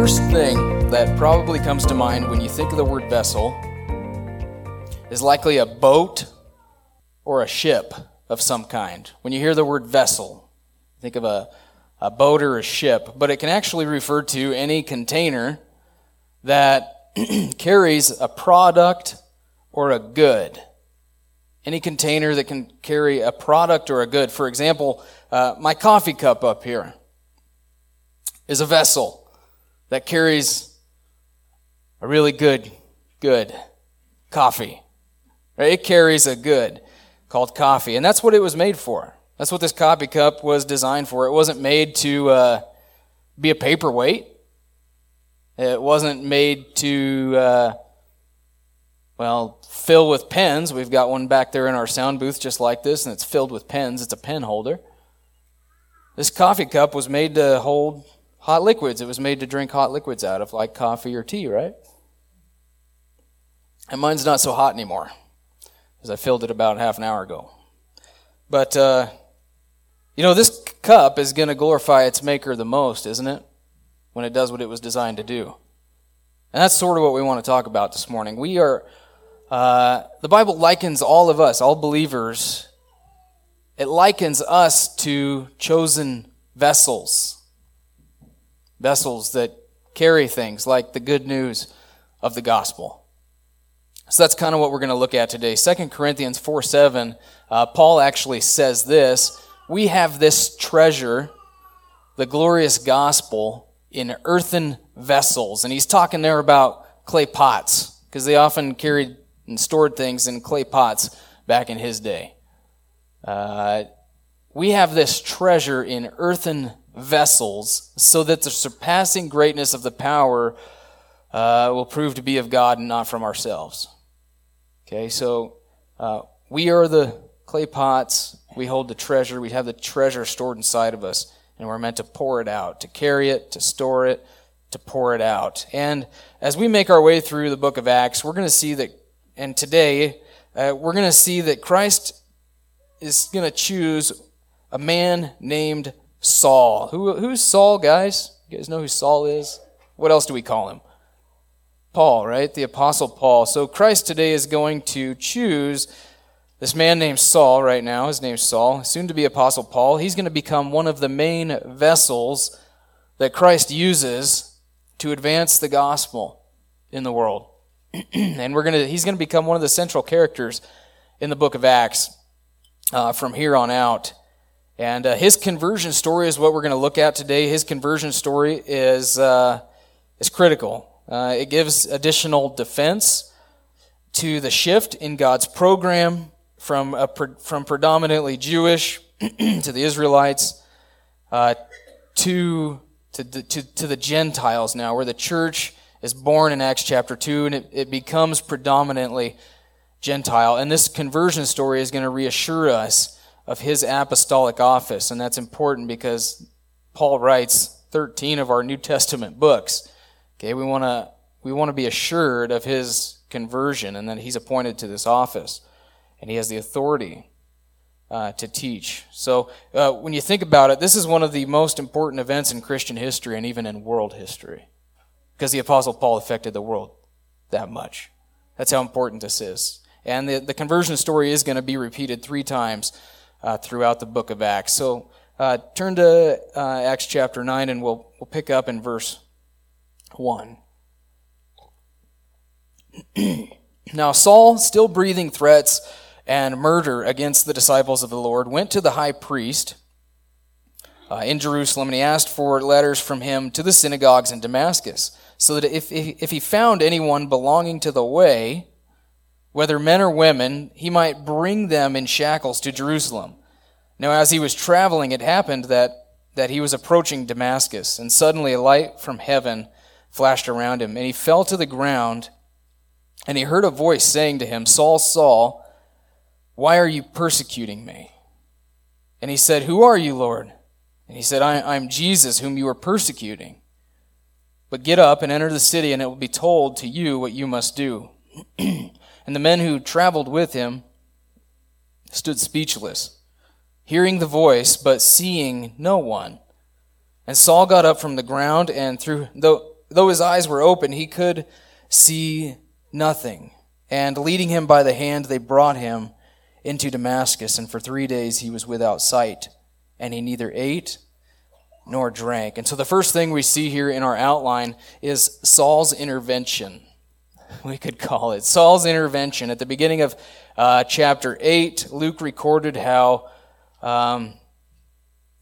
First thing that probably comes to mind when you think of the word vessel is likely a boat or a ship of some kind. When you hear the word vessel, think of a, a boat or a ship, but it can actually refer to any container that carries a product or a good. Any container that can carry a product or a good. For example, uh, my coffee cup up here is a vessel that carries a really good, good coffee. Right? It carries a good called coffee. And that's what it was made for. That's what this coffee cup was designed for. It wasn't made to uh, be a paperweight. It wasn't made to, uh, well, fill with pens. We've got one back there in our sound booth just like this, and it's filled with pens. It's a pen holder. This coffee cup was made to hold hot liquids. It was made to drink hot liquids out of, like coffee or tea, right? And mine's not so hot anymore, because I filled it about half an hour ago. But, uh, you know, this cup is going to glorify its maker the most, isn't it? When it does what it was designed to do. And that's sort of what we want to talk about this morning. We are, uh, the Bible likens all of us, all believers, it likens us to chosen vessels. Vessels that carry things like the good news of the gospel. So that's kind of what we're going to look at today. 2 Corinthians 4 7, uh, Paul actually says this We have this treasure, the glorious gospel, in earthen vessels. And he's talking there about clay pots, because they often carried and stored things in clay pots back in his day. Uh, we have this treasure in earthen vessels so that the surpassing greatness of the power uh, will prove to be of God and not from ourselves. Okay, so uh, we are the clay pots. We hold the treasure. We have the treasure stored inside of us, and we're meant to pour it out, to carry it, to store it, to pour it out. And as we make our way through the book of Acts, we're going to see that, and today, uh, we're going to see that Christ is going to choose a man named Saul. Who, who's Saul, guys? You guys know who Saul is? What else do we call him? Paul, right? The Apostle Paul. So Christ today is going to choose this man named Saul right now. His name's Saul, soon to be Apostle Paul. He's going to become one of the main vessels that Christ uses to advance the gospel in the world. and we're going to, he's going to become one of the central characters in the book of Acts uh, from here on out. And uh, his conversion story is what we're going to look at today. His conversion story is, uh, is critical. Uh, it gives additional defense to the shift in God's program from, a, from predominantly Jewish to the Israelites uh, to, to, to, to the Gentiles now, where the church is born in Acts chapter 2 and it, it becomes predominantly Gentile. And this conversion story is going to reassure us of his apostolic office. And that's important because Paul writes 13 of our New Testament books. Okay, we want to we want to be assured of his conversion and that he's appointed to this office and he has the authority uh, to teach. So uh, when you think about it, this is one of the most important events in Christian history and even in world history because the Apostle Paul affected the world that much. That's how important this is. And the, the conversion story is going to be repeated three times uh, throughout the book of Acts. So uh, turn to uh, Acts chapter 9 and we'll, we'll pick up in verse 1. now, Saul, still breathing threats and murder against the disciples of the Lord, went to the high priest uh, in Jerusalem and he asked for letters from him to the synagogues in Damascus, so that if, if, if he found anyone belonging to the way, whether men or women, he might bring them in shackles to Jerusalem. Now, as he was traveling, it happened that that he was approaching Damascus, and suddenly a light from heaven flashed around him, and he fell to the ground, and he heard a voice saying to him, Saul, Saul, why are you persecuting me? And he said, Who are you, Lord? And he said, I, am Jesus, whom you are persecuting. But get up and enter the city, and it will be told to you what you must do. and the men who traveled with him stood speechless hearing the voice, but seeing no one. And Saul got up from the ground, and through, though, though his eyes were open, he could see nothing. And leading him by the hand, they brought him into Damascus, and for three days he was without sight, and he neither ate nor drank. And so the first thing we see here in our outline is Saul's intervention. We could call it Saul's intervention. At the beginning of uh, chapter 8, Luke recorded how um,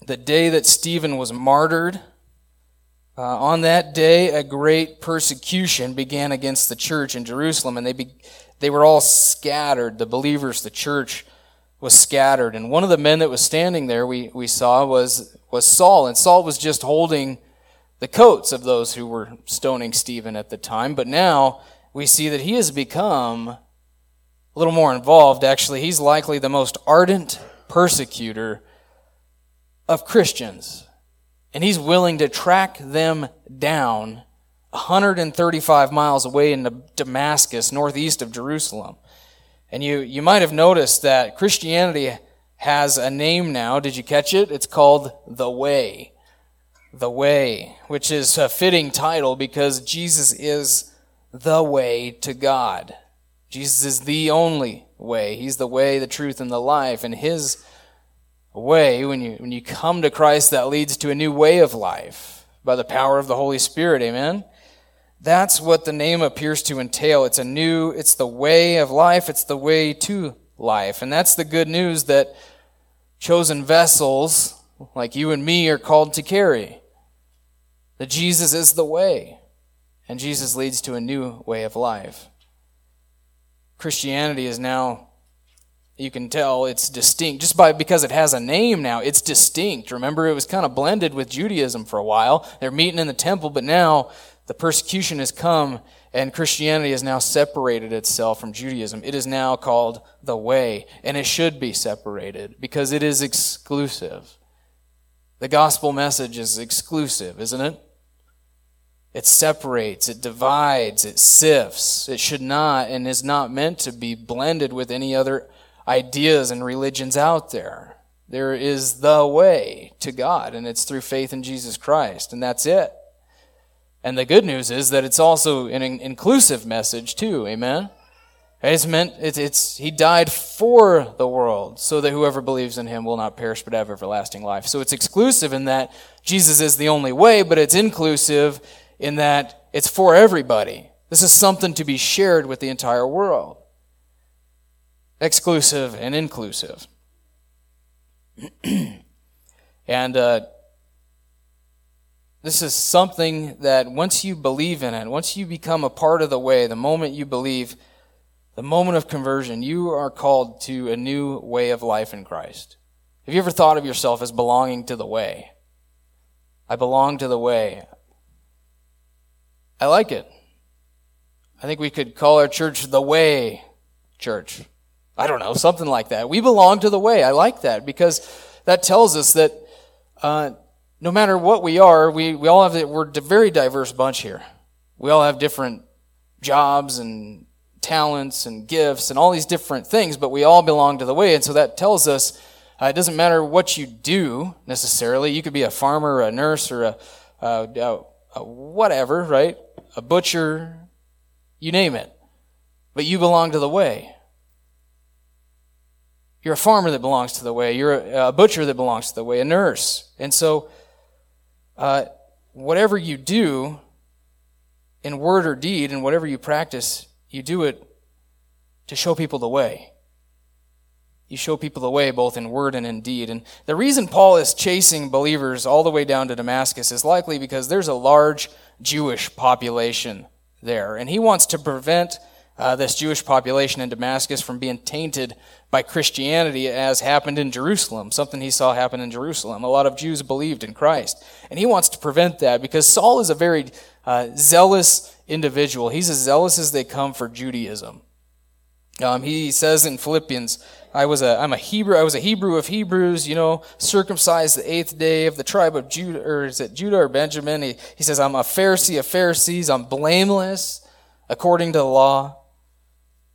the day that Stephen was martyred, uh, on that day, a great persecution began against the church in Jerusalem, and they, be, they were all scattered. The believers, the church, was scattered. And one of the men that was standing there, we, we saw, was, was Saul. And Saul was just holding the coats of those who were stoning Stephen at the time. But now we see that he has become a little more involved. Actually, he's likely the most ardent persecutor of Christians. And he's willing to track them down 135 miles away in Damascus, northeast of Jerusalem. And you, you might have noticed that Christianity has a name now. Did you catch it? It's called The Way. The Way, which is a fitting title because Jesus is the way to God. Jesus is the only way. He's the way, the truth, and the life. And His way, when you, when you come to Christ, that leads to a new way of life by the power of the Holy Spirit. Amen? That's what the name appears to entail. It's a new, it's the way of life, it's the way to life. And that's the good news that chosen vessels like you and me are called to carry. That Jesus is the way, and Jesus leads to a new way of life. Christianity is now you can tell it's distinct. Just by because it has a name now it's distinct. Remember it was kind of blended with judaism for a while. They're meeting in the temple but now the persecution has come and christianity has now separated itself from judaism. It is now called the way and it should be separated because it is exclusive. The gospel message is exclusive isn't it it separates, it divides, it sifts. It should not and is not meant to be blended with any other ideas and religions out there. There is the way to God, and it's through faith in Jesus Christ, and that's it. And the good news is that it's also an inclusive message too. Amen. It's meant it's, it's he died for the world so that whoever believes in him will not perish but have everlasting life. So it's exclusive in that Jesus is the only way, but it's inclusive in that it's for everybody. This is something to be shared with the entire world. Exclusive and inclusive. and uh, this is something that once you believe in it, once you become a part of the way, the moment you believe, the moment of conversion, you are called to a new way of life in Christ. Have you ever thought of yourself as belonging to the way? I belong to the way. I like it. I think we could call our church the Way Church. I don't know, something like that. We belong to the Way. I like that because that tells us that uh, no matter what we are, we, we all have, we're a very diverse bunch here. We all have different jobs and talents and gifts and all these different things, but we all belong to the Way. And so that tells us uh, it doesn't matter what you do necessarily. You could be a farmer, a nurse, or a, a whatever, right? A butcher, you name it. But you belong to the way. You're a farmer that belongs to the way. You're a, butcher that belongs to the way, a nurse. And so, uh, whatever you do in word or deed and whatever you practice, you do it to show people the way. You show people the way both in word and in deed. And the reason Paul is chasing believers all the way down to Damascus is likely because there's a large Jewish population there. And he wants to prevent uh, this Jewish population in Damascus from being tainted by Christianity as happened in Jerusalem, something he saw happen in Jerusalem. A lot of Jews believed in Christ. And he wants to prevent that because Saul is a very uh, zealous individual. He's as zealous as they come for Judaism. Um, he says in Philippians, I was a, I'm a Hebrew, I was a Hebrew of Hebrews, you know, circumcised the eighth day of the tribe of Judah, or is it Judah or Benjamin? He, he says, I'm a Pharisee of Pharisees, I'm blameless according to the law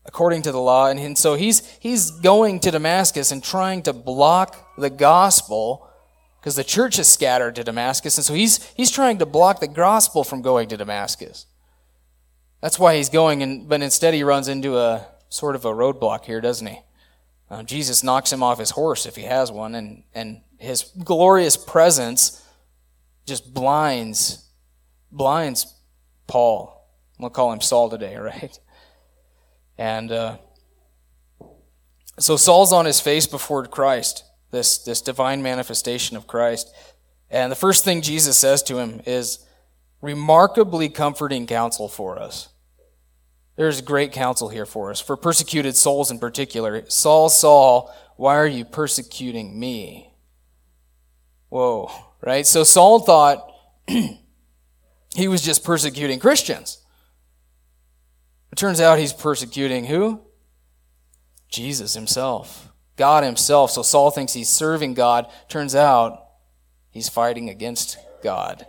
according to the law. And, and so he's, he's going to Damascus and trying to block the gospel because the church is scattered to Damascus. And so he's, he's trying to block the gospel from going to Damascus. That's why he's going, and, but instead he runs into a sort of a roadblock here, doesn't he? Uh, Jesus knocks him off his horse if he has one, and, and his glorious presence just blinds, blinds Paul. We'll call him Saul today, right? And uh, so Saul's on his face before Christ, this, this divine manifestation of Christ. And the first thing Jesus says to him is remarkably comforting counsel for us. There's great counsel here for us, for persecuted souls in particular. Saul, Saul, why are you persecuting me? Whoa, right? So Saul thought he was just persecuting Christians. It turns out he's persecuting who? Jesus himself, God himself. So Saul thinks he's serving God. Turns out he's fighting against God.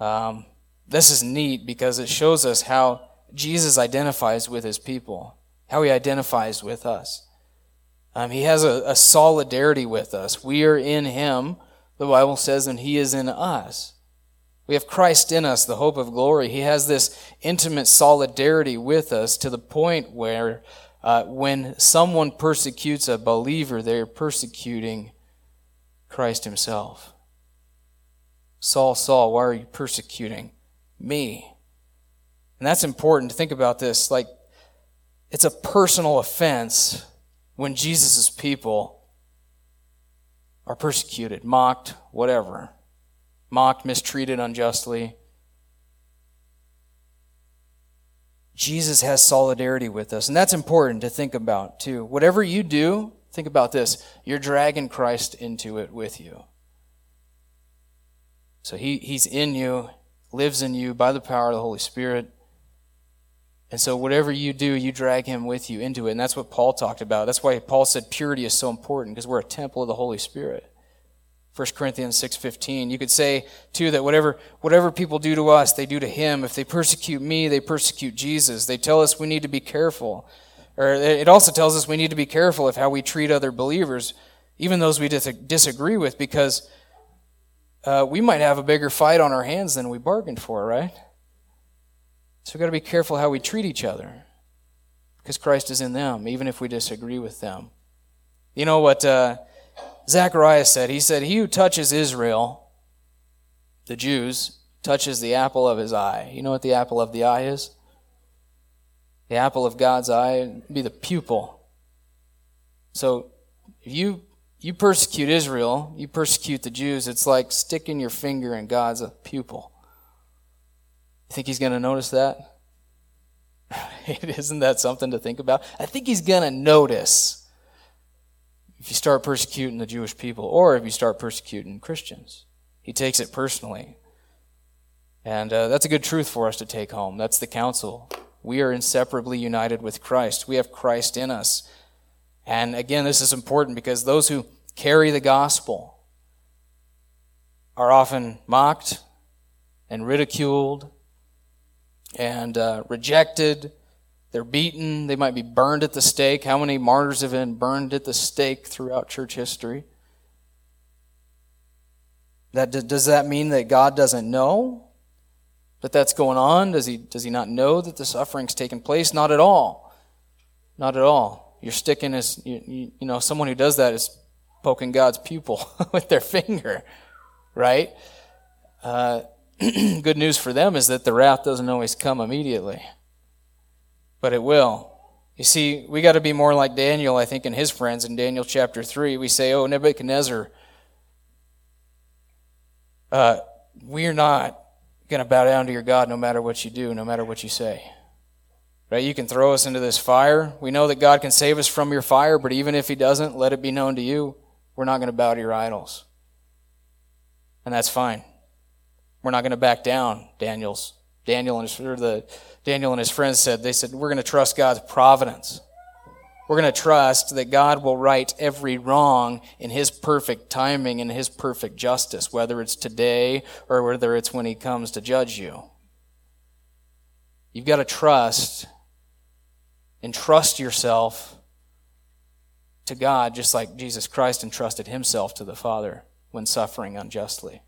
Um, this is neat because it shows us how Jesus identifies with his people, how he identifies with us. Um, he has a, a solidarity with us. We are in him, the Bible says, and he is in us. We have Christ in us, the hope of glory. He has this intimate solidarity with us to the point where uh, when someone persecutes a believer, they're persecuting Christ himself. Saul, Saul, why are you persecuting me? And that's important to think about this. Like, it's a personal offense when Jesus' people are persecuted, mocked, whatever mocked, mistreated unjustly. Jesus has solidarity with us. And that's important to think about, too. Whatever you do, think about this you're dragging Christ into it with you. So he, he's in you, lives in you by the power of the Holy Spirit. And so whatever you do, you drag him with you into it. And that's what Paul talked about. That's why Paul said purity is so important, because we're a temple of the Holy Spirit. 1 Corinthians 6:15. You could say too that whatever whatever people do to us, they do to him. If they persecute me, they persecute Jesus. They tell us we need to be careful. Or it also tells us we need to be careful of how we treat other believers, even those we disagree with, because uh, we might have a bigger fight on our hands than we bargained for, right? So we've got to be careful how we treat each other, because Christ is in them, even if we disagree with them. You know what? Uh, Zacharias said, He said, He who touches Israel, the Jews, touches the apple of his eye. You know what the apple of the eye is? The apple of God's eye be the pupil. So if you you persecute Israel, you persecute the Jews, it's like sticking your finger in God's pupil. You think he's going to notice that? Isn't that something to think about? I think he's going to notice if you start persecuting the Jewish people or if you start persecuting Christians. He takes it personally. And uh, that's a good truth for us to take home. That's the counsel. We are inseparably united with Christ. We have Christ in us. And again, this is important because those who carry the gospel are often mocked and ridiculed and uh, rejected they're beaten. They might be burned at the stake. How many martyrs have been burned at the stake throughout church history? That, does that mean that God doesn't know that that's going on? Does he, does he not know that the suffering's taken place? Not at all. Not at all. You're sticking as, you, you, you know, someone who does that is poking God's pupil with their finger, right? Uh, good news for them is that the wrath doesn't always come immediately but it will. You see, we got to be more like Daniel, I think, and his friends in Daniel chapter 3. We say, Oh, Nebuchadnezzar, uh, we're not going to bow down to your God no matter what you do, no matter what you say. Right? You can throw us into this fire. We know that God can save us from your fire, but even if He doesn't, let it be known to you, we're not going to bow to your idols. And that's fine. We're not going to back down, Daniel's. Daniel and his, the, Daniel and his friends said, they said, we're going to trust God's providence. We're going to trust that God will right every wrong in His perfect timing and His perfect justice, whether it's today or whether it's when He comes to judge you. You've got to trust and trust yourself to God just like Jesus Christ entrusted Himself to the Father when suffering unjustly.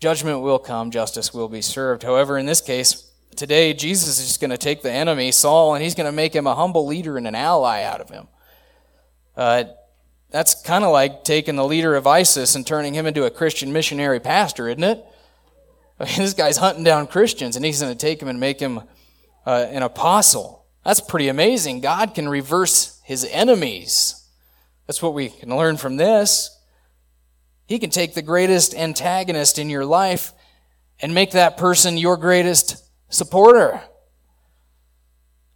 Judgment will come, justice will be served. However, in this case, today Jesus is just going to take the enemy, Saul, and he's going to make him a humble leader and an ally out of him. Uh, that's kind of like taking the leader of ISIS and turning him into a Christian missionary pastor, isn't it? I mean, this guy's hunting down Christians, and he's going to take him and make him uh, an apostle. That's pretty amazing. God can reverse his enemies. That's what we can learn from this. He can take the greatest antagonist in your life and make that person your greatest supporter.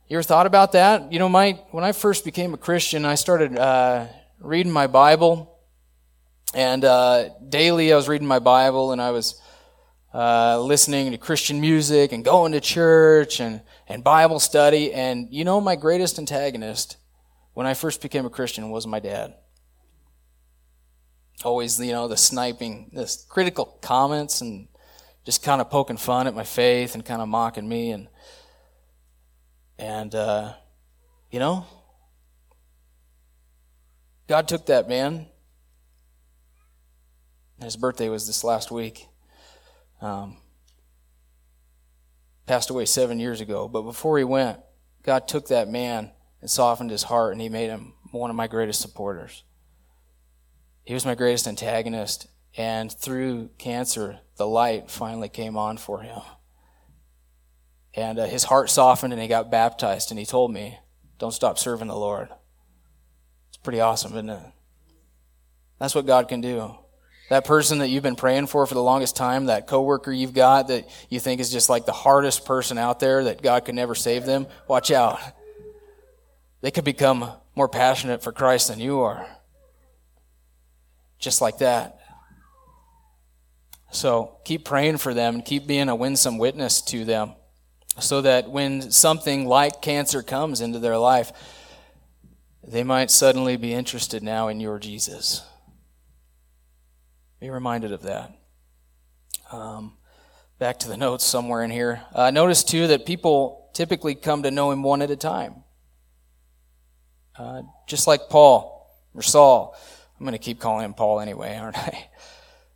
You ever thought about that? You know, my when I first became a Christian, I started uh, reading my Bible, and uh, daily I was reading my Bible, and I was uh, listening to Christian music and going to church and and Bible study. And you know, my greatest antagonist when I first became a Christian was my dad always, you know, the sniping, the critical comments and just kind of poking fun at my faith and kind of mocking me and and uh, you know, God took that man. His birthday was this last week. Um, passed away seven years ago. But before he went, God took that man and softened his heart, and he made him one of my greatest supporters. He was my greatest antagonist. And through cancer, the light finally came on for him. And uh, his heart softened and he got baptized. And he told me, Don't stop serving the Lord. It's pretty awesome, isn't it? That's what God can do. That person that you've been praying for for the longest time, that coworker you've got that you think is just like the hardest person out there that God could never save them, watch out. They could become more passionate for Christ than you are just like that. So keep praying for them, and keep being a winsome witness to them, so that when something like cancer comes into their life, they might suddenly be interested now in your Jesus. Be reminded of that. Um, back to the notes somewhere in here. Uh, notice too that people typically come to know him one at a time. Uh, just like Paul or Saul. I'm going to keep calling him Paul anyway, aren't I?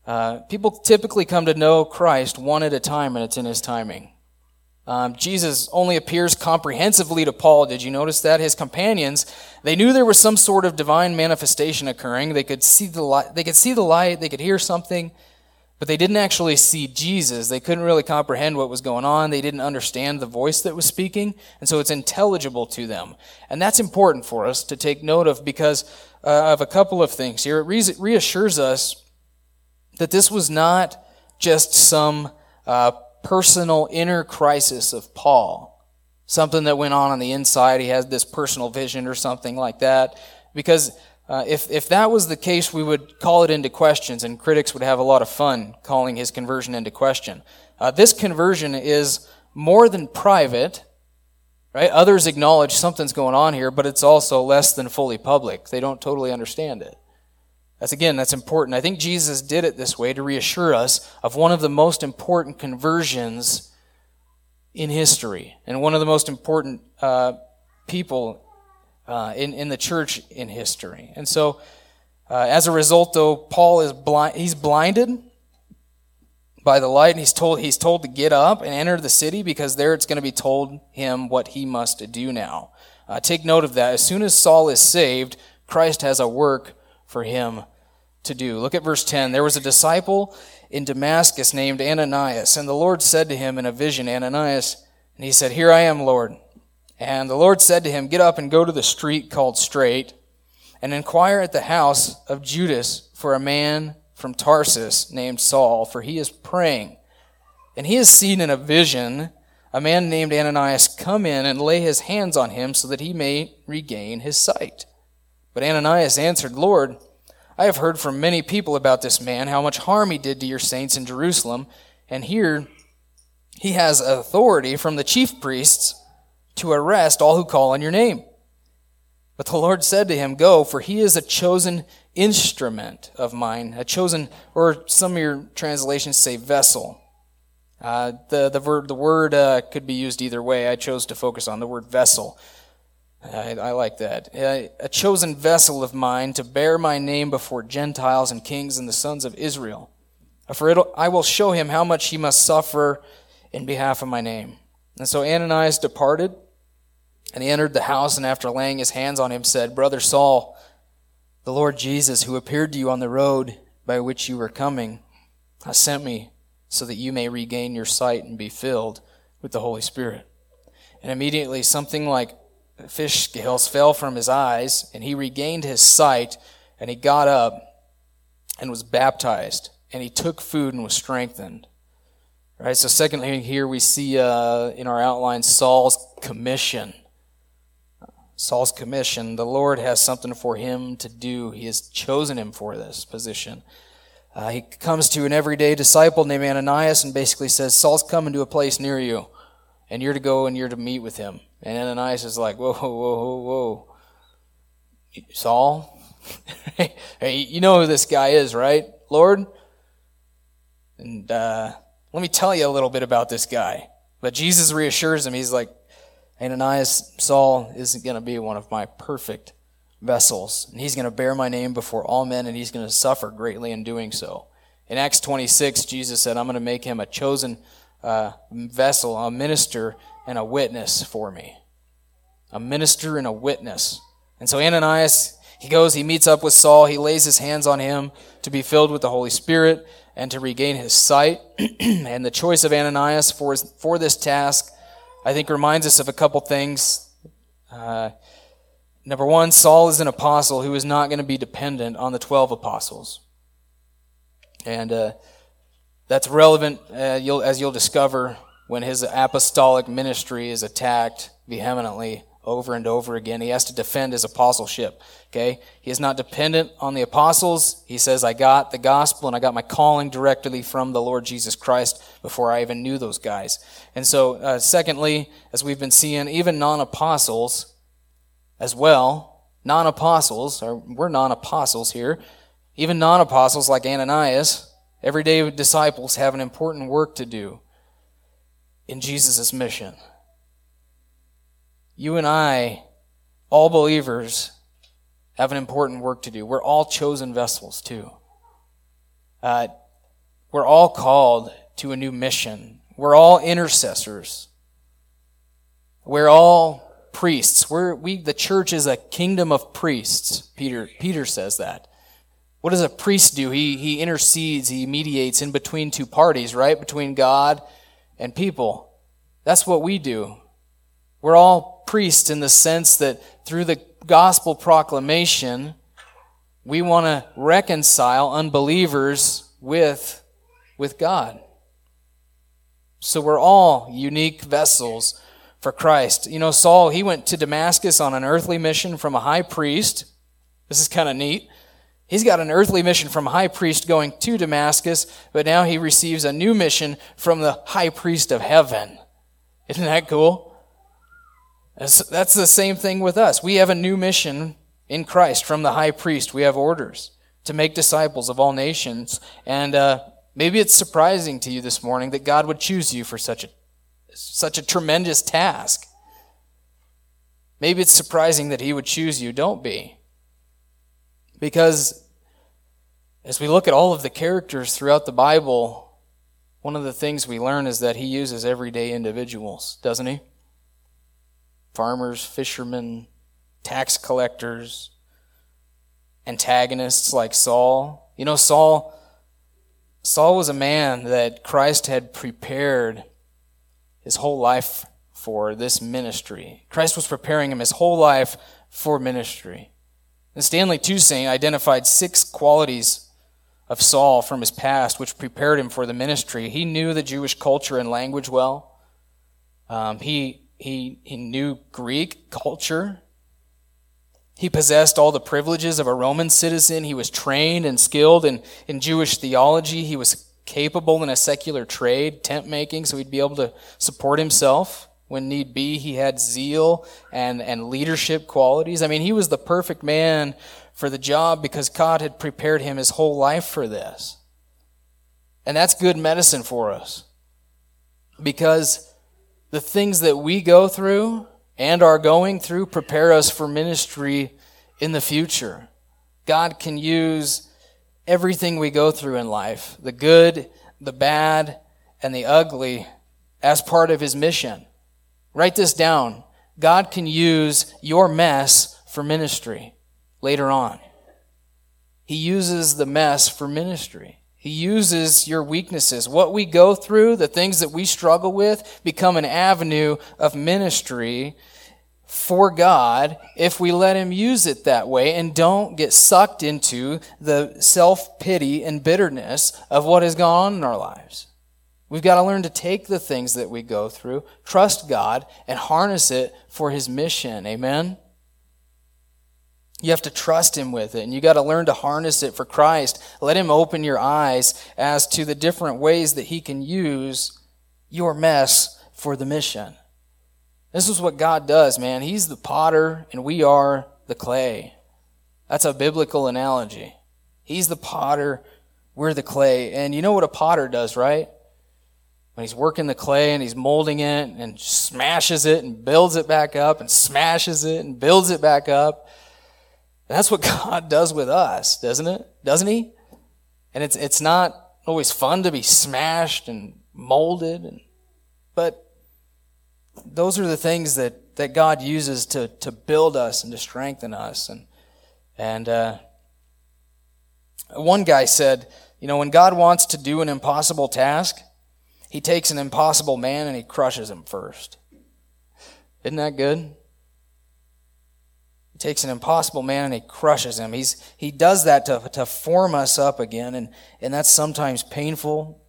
Uh, people typically come to know Christ one at a time, and it's in his timing. Um, Jesus only appears comprehensively to Paul. Did you notice that? His companions, they knew there was some sort of divine manifestation occurring. They could see the light, they could see the light, they could hear something, but they didn't actually see Jesus. They couldn't really comprehend what was going on. They didn't understand the voice that was speaking, and so it's intelligible to them. And that's important for us to take note of because uh, of a couple of things here. It reassures us that this was not just some uh, personal inner crisis of Paul, something that went on on the inside. He had this personal vision or something like that. Because uh, if, if that was the case, we would call it into questions, and critics would have a lot of fun calling his conversion into question. Uh, this conversion is more than private Right? Others acknowledge something's going on here, but it's also less than fully public. They don't totally understand it. That's again, that's important. I think Jesus did it this way to reassure us of one of the most important conversions in history and one of the most important uh, people uh, in, in the church in history. And so, uh, as a result, though, Paul is blind, he's blinded by the light, and he's told, he's told to get up and enter the city because there it's going to be told him what he must do now. Uh, take note of that. As soon as Saul is saved, Christ has a work for him to do. Look at verse 10. There was a disciple in Damascus named Ananias, and the Lord said to him in a vision, Ananias, and he said, Here I am, Lord. And the Lord said to him, Get up and go to the street called Straight, and inquire at the house of Judas for a man from Tarsus named Saul, for he is praying. And he has seen in a vision a man named Ananias come in and lay his hands on him so that he may regain his sight. But Ananias answered, Lord, I have heard from many people about this man, how much harm he did to your saints in Jerusalem, and here he has authority from the chief priests to arrest all who call on your name. But the Lord said to him, Go, for he is a chosen instrument of mine, a chosen, or some of your translations say vessel. Uh, the, the, word, the word uh, could be used either way. I chose to focus on the word vessel. I, I like that. A, chosen vessel of mine to bear my name before Gentiles and kings and the sons of Israel. For I will show him how much he must suffer in behalf of my name. And so Ananias departed, and he entered the house, and after laying his hands on him, said, Brother Saul, the Lord Jesus, who appeared to you on the road by which you were coming, has sent me so that you may regain your sight and be filled with the Holy Spirit. And immediately something like fish scales fell from his eyes, and he regained his sight, and he got up and was baptized, and he took food and was strengthened. Right. So, secondly, here we see uh, in our outline Saul's commission. Saul's commission. The Lord has something for him to do. He has chosen him for this position. Uh, he comes to an everyday disciple named Ananias and basically says, Saul's coming to a place near you, and you're to go and you're to meet with him. And Ananias is like, Whoa, whoa, whoa, whoa. Saul? hey, you know who this guy is, right? Lord? And uh, let me tell you a little bit about this guy. But Jesus reassures him. He's like, Ananias, Saul isn't going to be one of my perfect vessels, and he's going to bear my name before all men, and he's going to suffer greatly in doing so. In Acts 26, Jesus said, I'm going to make him a chosen uh, vessel, a minister, and a witness for me. A minister and a witness. And so Ananias, he goes, he meets up with Saul, he lays his hands on him to be filled with the Holy Spirit and to regain his sight. and the choice of Ananias for, his, for this task I think reminds us of a couple things. Uh, number one, Saul is an apostle who is not going to be dependent on the 12 apostles. And uh, that's relevant, uh, you'll, as you'll discover, when his apostolic ministry is attacked vehemently over and over again. He has to defend his apostleship. Okay? He is not dependent on the apostles. He says, I got the gospel and I got my calling directly from the Lord Jesus Christ before I even knew those guys. And so, uh, secondly, as we've been seeing, even non apostles as well, non apostles, we're non apostles here, even non apostles like Ananias, everyday disciples have an important work to do in Jesus' mission. You and I, all believers, have an important work to do. We're all chosen vessels, too. Uh, we're all called to a new mission. We're all intercessors. We're all priests. We're, we, the church is a kingdom of priests. Peter, Peter says that. What does a priest do? He, he intercedes, he mediates in between two parties, right? Between God and people. That's what we do. We're all priests in the sense that through the gospel proclamation, we want to reconcile unbelievers with, with God. So we're all unique vessels for Christ. You know, Saul, he went to Damascus on an earthly mission from a high priest. This is kind of neat. He's got an earthly mission from a high priest going to Damascus, but now he receives a new mission from the high priest of heaven. Isn't that cool? That's the same thing with us. We have a new mission in Christ from the high priest. We have orders to make disciples of all nations. And uh, maybe it's surprising to you this morning that God would choose you for such a, such a tremendous task. Maybe it's surprising that He would choose you. Don't be. Because as we look at all of the characters throughout the Bible, one of the things we learn is that He uses everyday individuals, doesn't He? farmers, fishermen, tax collectors, antagonists like Saul. You know, Saul Saul was a man that Christ had prepared his whole life for this ministry. Christ was preparing him his whole life for ministry. And Stanley Toussaint identified six qualities of Saul from his past which prepared him for the ministry. He knew the Jewish culture and language well. Um, he, he, he knew Greek culture. He possessed all the privileges of a Roman citizen. He was trained and skilled in, in Jewish theology. He was capable in a secular trade, tent making, so he'd be able to support himself when need be. He had zeal and, and leadership qualities. I mean, he was the perfect man for the job because God had prepared him his whole life for this. And that's good medicine for us. Because the things that we go through and are going through prepare us for ministry in the future. God can use everything we go through in life, the good, the bad, and the ugly, as part of his mission. Write this down. God can use your mess for ministry later on. He uses the mess for ministry. He uses your weaknesses. What we go through, the things that we struggle with, become an avenue of ministry for God if we let Him use it that way and don't get sucked into the self pity and bitterness of what has gone on in our lives. We've got to learn to take the things that we go through, trust God, and harness it for His mission. Amen? You have to trust Him with it, and you got to learn to harness it for Christ. Let Him open your eyes as to the different ways that He can use your mess for the mission. This is what God does, man. He's the potter, and we are the clay. That's a biblical analogy. He's the potter, we're the clay. And you know what a potter does, right? When he's working the clay and he's molding it and smashes it and builds it back up and smashes it and builds it back up. that's what God does with us, doesn't it? Doesn't he? And it's it's not always fun to be smashed and molded and but those are the things that, that God uses to, to build us and to strengthen us. And and uh, one guy said, you know, when God wants to do an impossible task, he takes an impossible man and he crushes him first. Isn't that good? He takes an impossible man and he crushes him. He's, he does that to, to form us up again, and, and that's sometimes painful.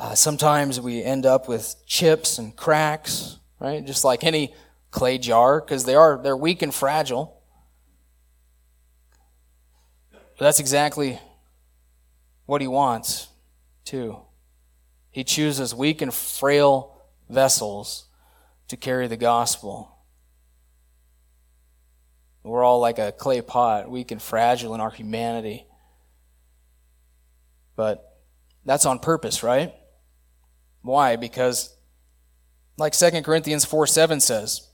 Uh, sometimes we end up with chips and cracks, right? Just like any clay jar, because they are they're weak and fragile. But that's exactly what he wants, too. He chooses weak and frail vessels to carry the gospel. We're all like a clay pot, weak and fragile in our humanity. But that's on purpose, right? Why? Because, like 2 Corinthians 4 7 says,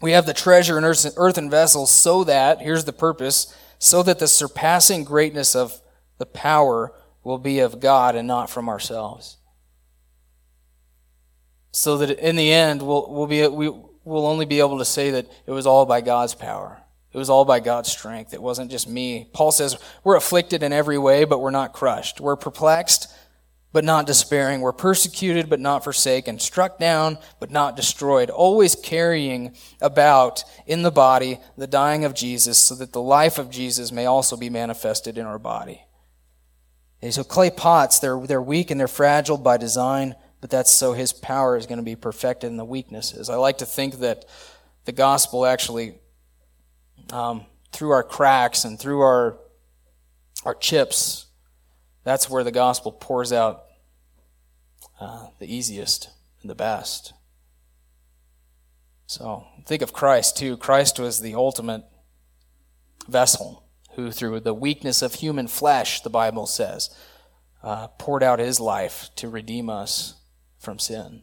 we have the treasure in earthen vessels so that, here's the purpose, so that the surpassing greatness of the power will be of God and not from ourselves. So that in the end, we'll, we'll, be, we, we'll only be able to say that it was all by God's power. It was all by God's strength. It wasn't just me. Paul says, We're afflicted in every way, but we're not crushed. We're perplexed, but not despairing. We're persecuted, but not forsaken. Struck down, but not destroyed. Always carrying about in the body the dying of Jesus, so that the life of Jesus may also be manifested in our body. And so clay pots, they're, they're weak and they're fragile by design, but that's so his power is going to be perfected in the weaknesses. I like to think that the gospel actually, um, through our cracks and through our, our chips, that's where the gospel pours out uh, the easiest and the best. So think of Christ too. Christ was the ultimate vessel who, through the weakness of human flesh, the Bible says, uh, poured out his life to redeem us from sin.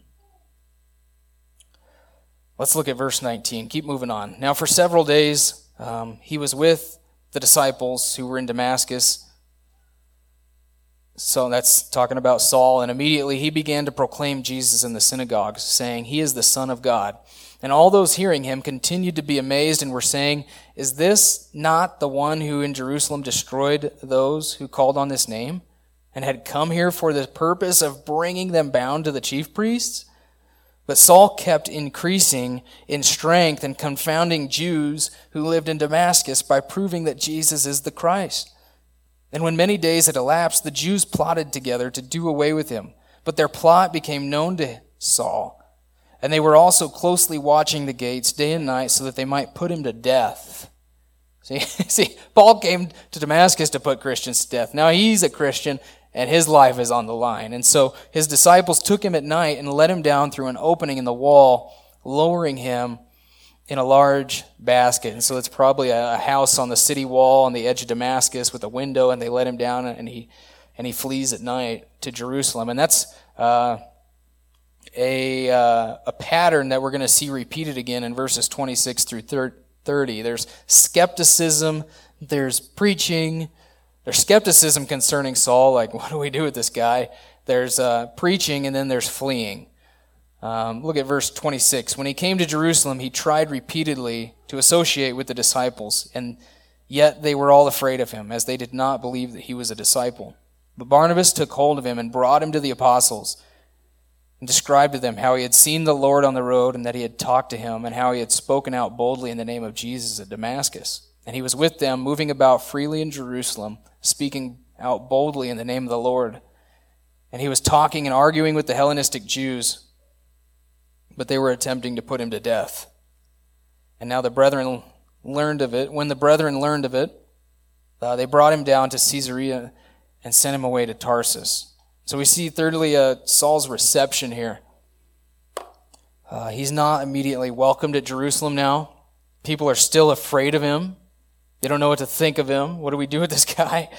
Let's look at verse 19. Keep moving on. Now, for several days, um, he was with the disciples who were in Damascus. So that's talking about Saul. And immediately he began to proclaim Jesus in the synagogues, saying, He is the Son of God. And all those hearing him continued to be amazed and were saying, Is this not the one who in Jerusalem destroyed those who called on this name and had come here for the purpose of bringing them bound to the chief priests? But Saul kept increasing in strength and confounding Jews who lived in Damascus by proving that Jesus is the Christ. And when many days had elapsed, the Jews plotted together to do away with him. But their plot became known to Saul And they were also closely watching the gates day and night so that they might put him to death. See, see, Paul came to Damascus to put Christians to death. Now he's a Christian and his life is on the line. And so his disciples took him at night and let him down through an opening in the wall, lowering him in a large basket. And so it's probably a house on the city wall on the edge of Damascus with a window, and they let him down and he and he flees at night to Jerusalem. And that's uh, a, uh, a pattern that we're going to see repeated again in verses 26 through 30. There's skepticism, there's preaching, there's skepticism concerning Saul, like, what do we do with this guy? There's uh, preaching, and then there's fleeing. Um, look at verse 26. When he came to Jerusalem, he tried repeatedly to associate with the disciples, and yet they were all afraid of him, as they did not believe that he was a disciple. But Barnabas took hold of him and brought him to the apostles and described to them how he had seen the Lord on the road and that he had talked to him and how he had spoken out boldly in the name of Jesus at Damascus. And he was with them, moving about freely in Jerusalem, speaking out boldly in the name of the Lord. And he was talking and arguing with the Hellenistic Jews, but they were attempting to put him to death. And now the brethren learned of it. When the brethren learned of it, uh, they brought him down to Caesarea and sent him away to Tarsus. So we see, thirdly, uh, Saul's reception here. Uh, he's not immediately welcomed at Jerusalem now. People are still afraid of him. They don't know what to think of him. What do we do with this guy?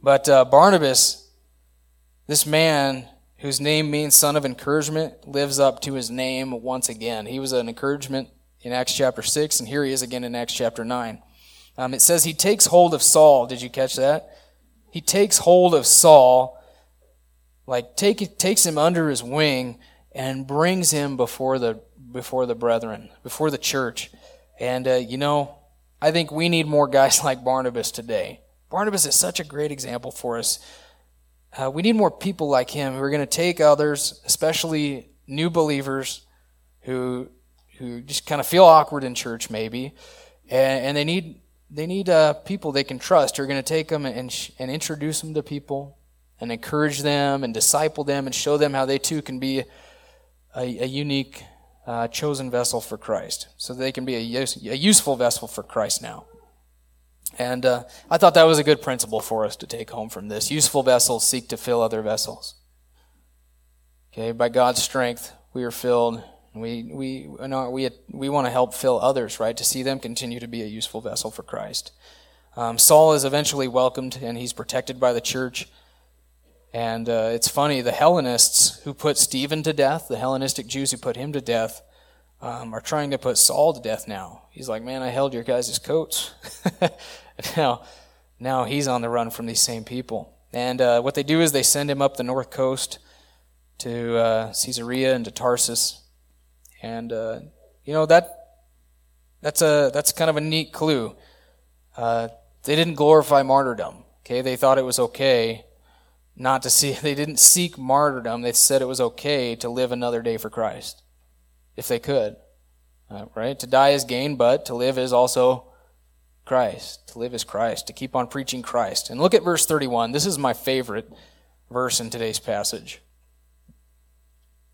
But uh, Barnabas, this man whose name means son of encouragement, lives up to his name once again. He was an encouragement in Acts chapter 6, and here he is again in Acts chapter 9. Um, it says he takes hold of Saul. Did you catch that? he takes hold of Saul, like take, takes him under his wing and brings him before the before the brethren, before the church. And uh, you know, I think we need more guys like Barnabas today. Barnabas is such a great example for us. Uh, we need more people like him who are going to take others, especially new believers who who just kind of feel awkward in church, maybe, and, and they need they need uh, people they can trust who are going to take them and, and introduce them to people and encourage them and disciple them and show them how they too can be a, a unique, uh, chosen vessel for Christ. So they can be a, use, a useful vessel for Christ now. And uh, I thought that was a good principle for us to take home from this. Useful vessels seek to fill other vessels. Okay, by God's strength, we are filled we we we we want to help fill others, right? To see them continue to be a useful vessel for Christ. Um, Saul is eventually welcomed, and he's protected by the church. And uh, it's funny, the Hellenists who put Stephen to death, the Hellenistic Jews who put him to death, um, are trying to put Saul to death now. He's like, man, I held your guys' coats. now, now he's on the run from these same people. And uh, what they do is they send him up the north coast to uh, Caesarea and to Tarsus. And uh, you know that that's a that's kind of a neat clue. Uh, they didn't glorify martyrdom. Okay, they thought it was okay not to see. They didn't seek martyrdom. They said it was okay to live another day for Christ, if they could. Uh, right? To die is gain, but to live is also Christ. To live is Christ. To keep on preaching Christ. And look at verse 31. This is my favorite verse in today's passage.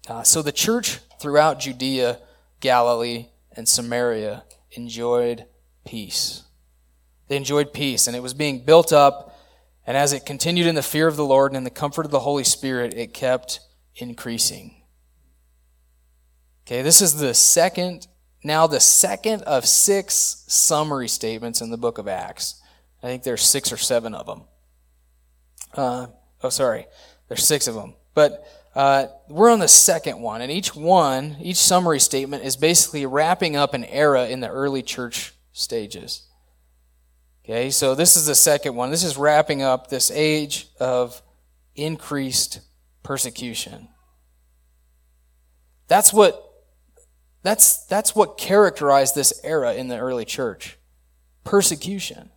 Uh, so the church throughout Judea, Galilee, and Samaria enjoyed peace. They enjoyed peace, and it was being built up. And as it continued in the fear of the Lord and in the comfort of the Holy Spirit, it kept increasing. Okay, this is the second, now the second of six summary statements in the book of Acts. I think there's six or seven of them. Uh, oh, sorry, there's six of them. But uh, we're on the second one, and each one, each summary statement is basically wrapping up an era in the early church stages. Okay, so this is the second one. This is wrapping up this age of increased persecution. That's what that's that's what characterized this era in the early church. Persecution.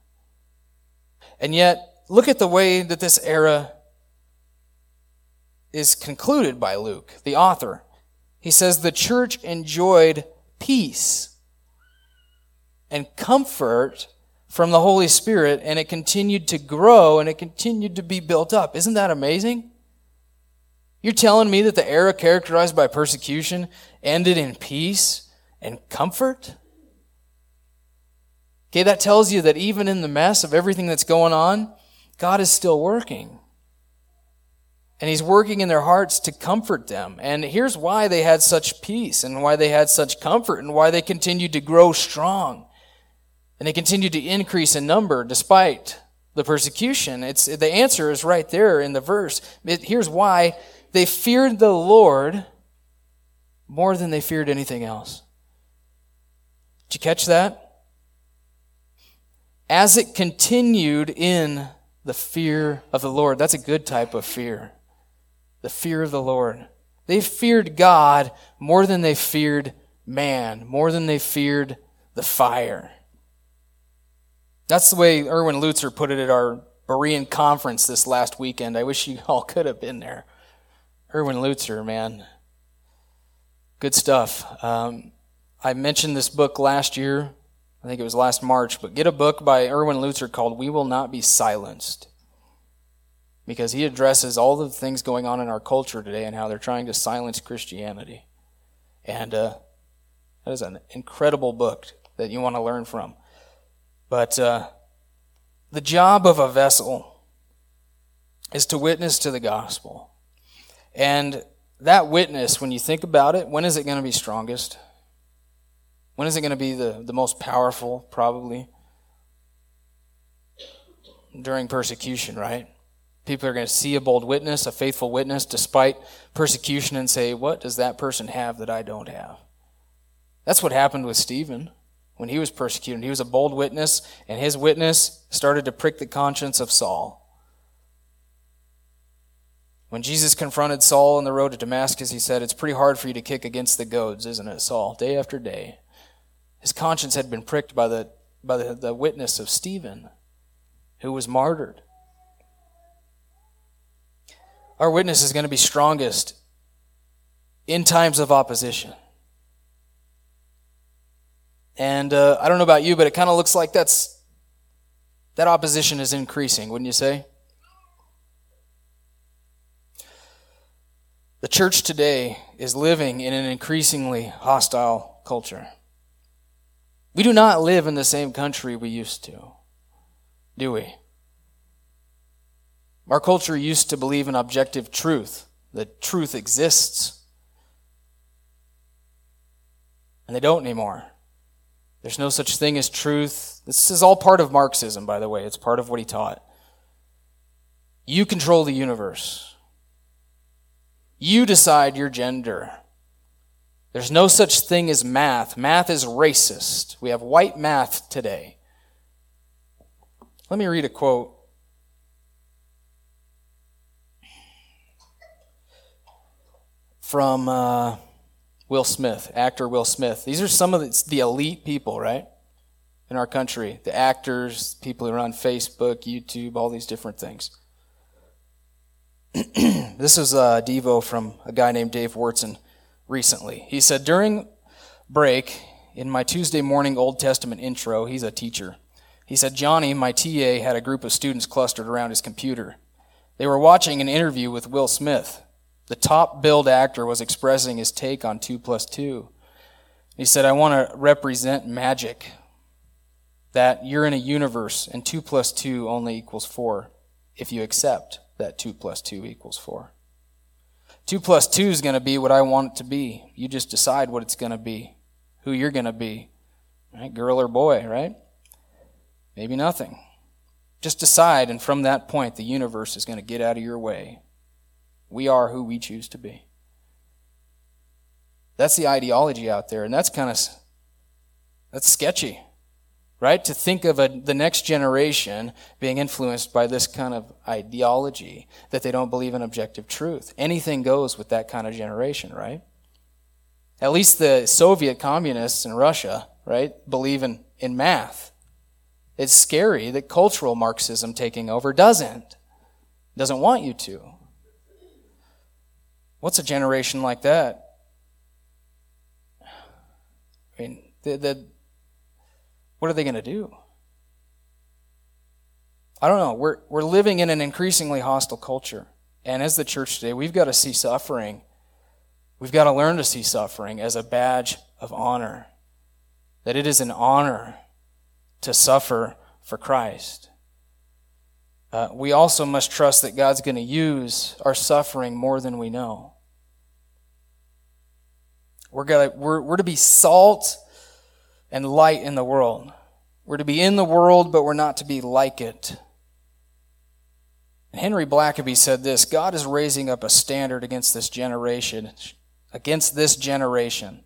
And yet, look at the way that this era is concluded by Luke, the author. He says the church enjoyed peace and comfort from the Holy Spirit, and it continued to grow and it continued to be built up. Isn't that amazing? You're telling me that the era characterized by persecution ended in peace and comfort? Okay, that tells you that even in the mess of everything that's going on, God is still working. And He's working in their hearts to comfort them. And here's why they had such peace and why they had such comfort and why they continued to grow strong. And they continued to increase in number despite the persecution. It's, the answer is right there in the verse. It, here's why they feared the Lord more than they feared anything else. Did you catch that? As it continued in the fear of the Lord, that's a good type of fear. The fear of the Lord. They feared God more than they feared man, more than they feared the fire. That's the way Erwin Lutzer put it at our Berean conference this last weekend. I wish you all could have been there. Erwin Lutzer, man. Good stuff. Um, I mentioned this book last year. I think it was last March, but get a book by Erwin Lutzer called We Will Not Be Silenced. Because he addresses all the things going on in our culture today and how they're trying to silence Christianity. And uh, that is an incredible book that you want to learn from. But uh, the job of a vessel is to witness to the gospel. And that witness, when you think about it, when is it going to be strongest? When is it going to be the, the most powerful, probably? During persecution, right? People are going to see a bold witness, a faithful witness, despite persecution, and say, What does that person have that I don't have? That's what happened with Stephen when he was persecuted. He was a bold witness, and his witness started to prick the conscience of Saul. When Jesus confronted Saul on the road to Damascus, he said, It's pretty hard for you to kick against the goads, isn't it, Saul? Day after day. His conscience had been pricked by the, by the, the witness of Stephen, who was martyred. Our witness is going to be strongest in times of opposition. And uh, I don't know about you, but it kind of looks like that's that opposition is increasing, wouldn't you say? The church today is living in an increasingly hostile culture. We do not live in the same country we used to, do we? Our culture used to believe in objective truth, that truth exists. And they don't anymore. There's no such thing as truth. This is all part of Marxism, by the way. It's part of what he taught. You control the universe. You decide your gender. There's no such thing as math. Math is racist. We have white math today. Let me read a quote. From uh, Will Smith, actor Will Smith. These are some of the, the elite people, right? In our country. The actors, people who are on Facebook, YouTube, all these different things. this is a Devo from a guy named Dave Wurtson recently. He said, During break, in my Tuesday morning Old Testament intro, he's a teacher. He said, Johnny, my TA, had a group of students clustered around his computer. They were watching an interview with Will Smith. The top billed actor was expressing his take on 2 plus 2. He said, I want to represent magic, that you're in a universe and 2 plus 2 only equals 4 if you accept that 2 plus 2 equals 4. 2 plus 2 is going to be what I want it to be. You just decide what it's going to be, who you're going to be, right? Girl or boy, right? Maybe nothing. Just decide, and from that point, the universe is going to get out of your way. We are who we choose to be. That's the ideology out there, and that's kind of that's sketchy right? To think of a, the next generation being influenced by this kind of ideology that they don't believe in objective truth. Anything goes with that kind of generation, right? At least the Soviet communists in Russia, right, believe in, in math. It's scary that cultural Marxism taking over doesn't. Doesn't want you to. What's a generation like that? I mean, the, the, what are they going to do? I don't know. We're, we're living in an increasingly hostile culture. And as the church today, we've got to see suffering. We've got to learn to see suffering as a badge of honor. That it is an honor to suffer for Christ. Uh, we also must trust that God's going to use our suffering more than we know. We're, gonna, we're, we're to be salt and light in the world. We're to be in the world, but we're not to be like it. And Henry Blackaby said this God is raising up a standard against this generation, against this generation.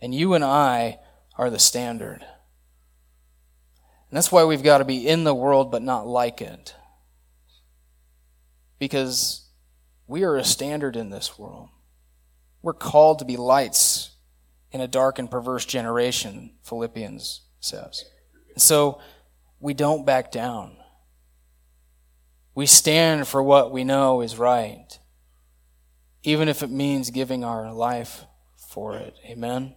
And you and I are the standard. And that's why we've got to be in the world but not like it. Because we are a standard in this world. We're called to be lights in a dark and perverse generation, Philippians says. And so we don't back down. We stand for what we know is right, even if it means giving our life for it. Amen?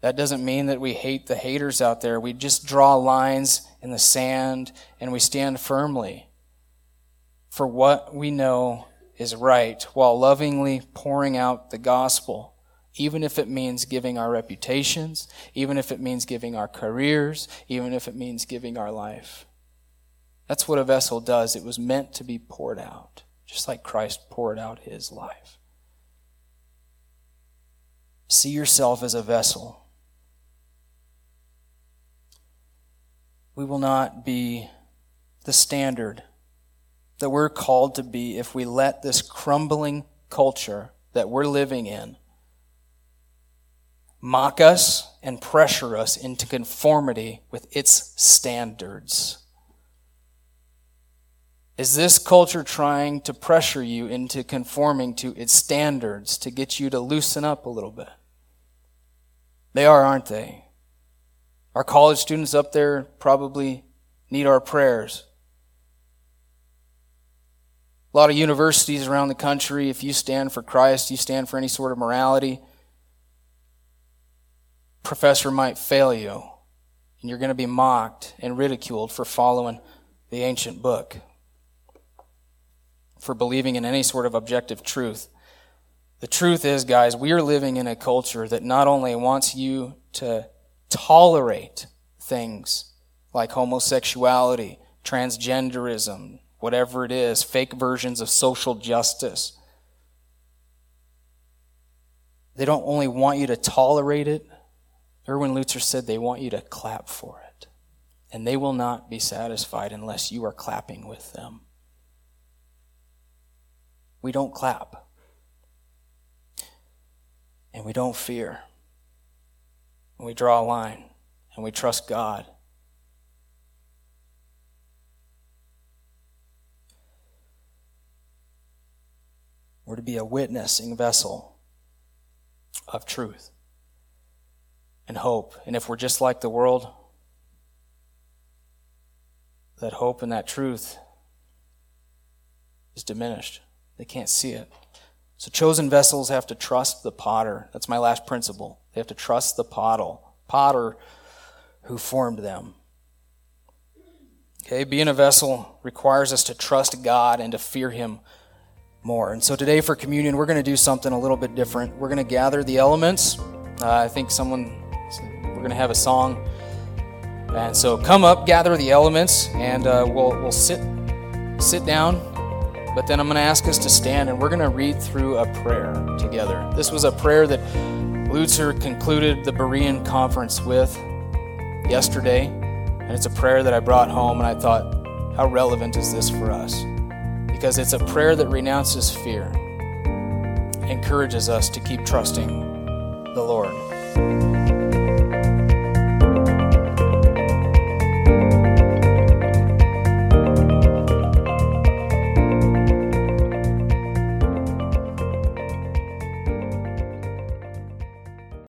That doesn't mean that we hate the haters out there. We just draw lines in the sand and we stand firmly for what we know is right while lovingly pouring out the gospel, even if it means giving our reputations, even if it means giving our careers, even if it means giving our life. That's what a vessel does. It was meant to be poured out, just like Christ poured out his life. See yourself as a vessel. We will not be the standard that we're called to be if we let this crumbling culture that we're living in mock us and pressure us into conformity with its standards. Is this culture trying to pressure you into conforming to its standards to get you to loosen up a little bit? They are, aren't they? Our college students up there probably need our prayers. A lot of universities around the country, if you stand for Christ, you stand for any sort of morality, professor might fail you, and you're going to be mocked and ridiculed for following the ancient book for believing in any sort of objective truth. The truth is, guys, we are living in a culture that not only wants you to tolerate things like homosexuality, transgenderism, whatever it is, fake versions of social justice. They don't only want you to tolerate it, Erwin Lutzer said they want you to clap for it. And they will not be satisfied unless you are clapping with them we don't clap. And we don't fear. And we draw a line and we trust God. We're to be a witnessing vessel of truth and hope. And if we're just like the world, that hope and that truth is diminished. They can't see it. So chosen vessels have to trust the potter. That's my last principle. They have to trust the potter, potter who formed them. Okay, being a vessel requires us to trust God and to fear Him more. And so today for communion, we're going to do something a little bit different. We're going to gather the elements. Uh, I think someone, we're going to have a song. And so come up, gather the elements, and uh, we'll, we'll sit, sit down but then I'm going to ask us to stand and we're going to read through a prayer together. This was a prayer that Lutzer concluded the Berean conference with yesterday. And it's a prayer that I brought home and I thought, how relevant is this for us? Because it's a prayer that renounces fear, encourages us to keep trusting the Lord.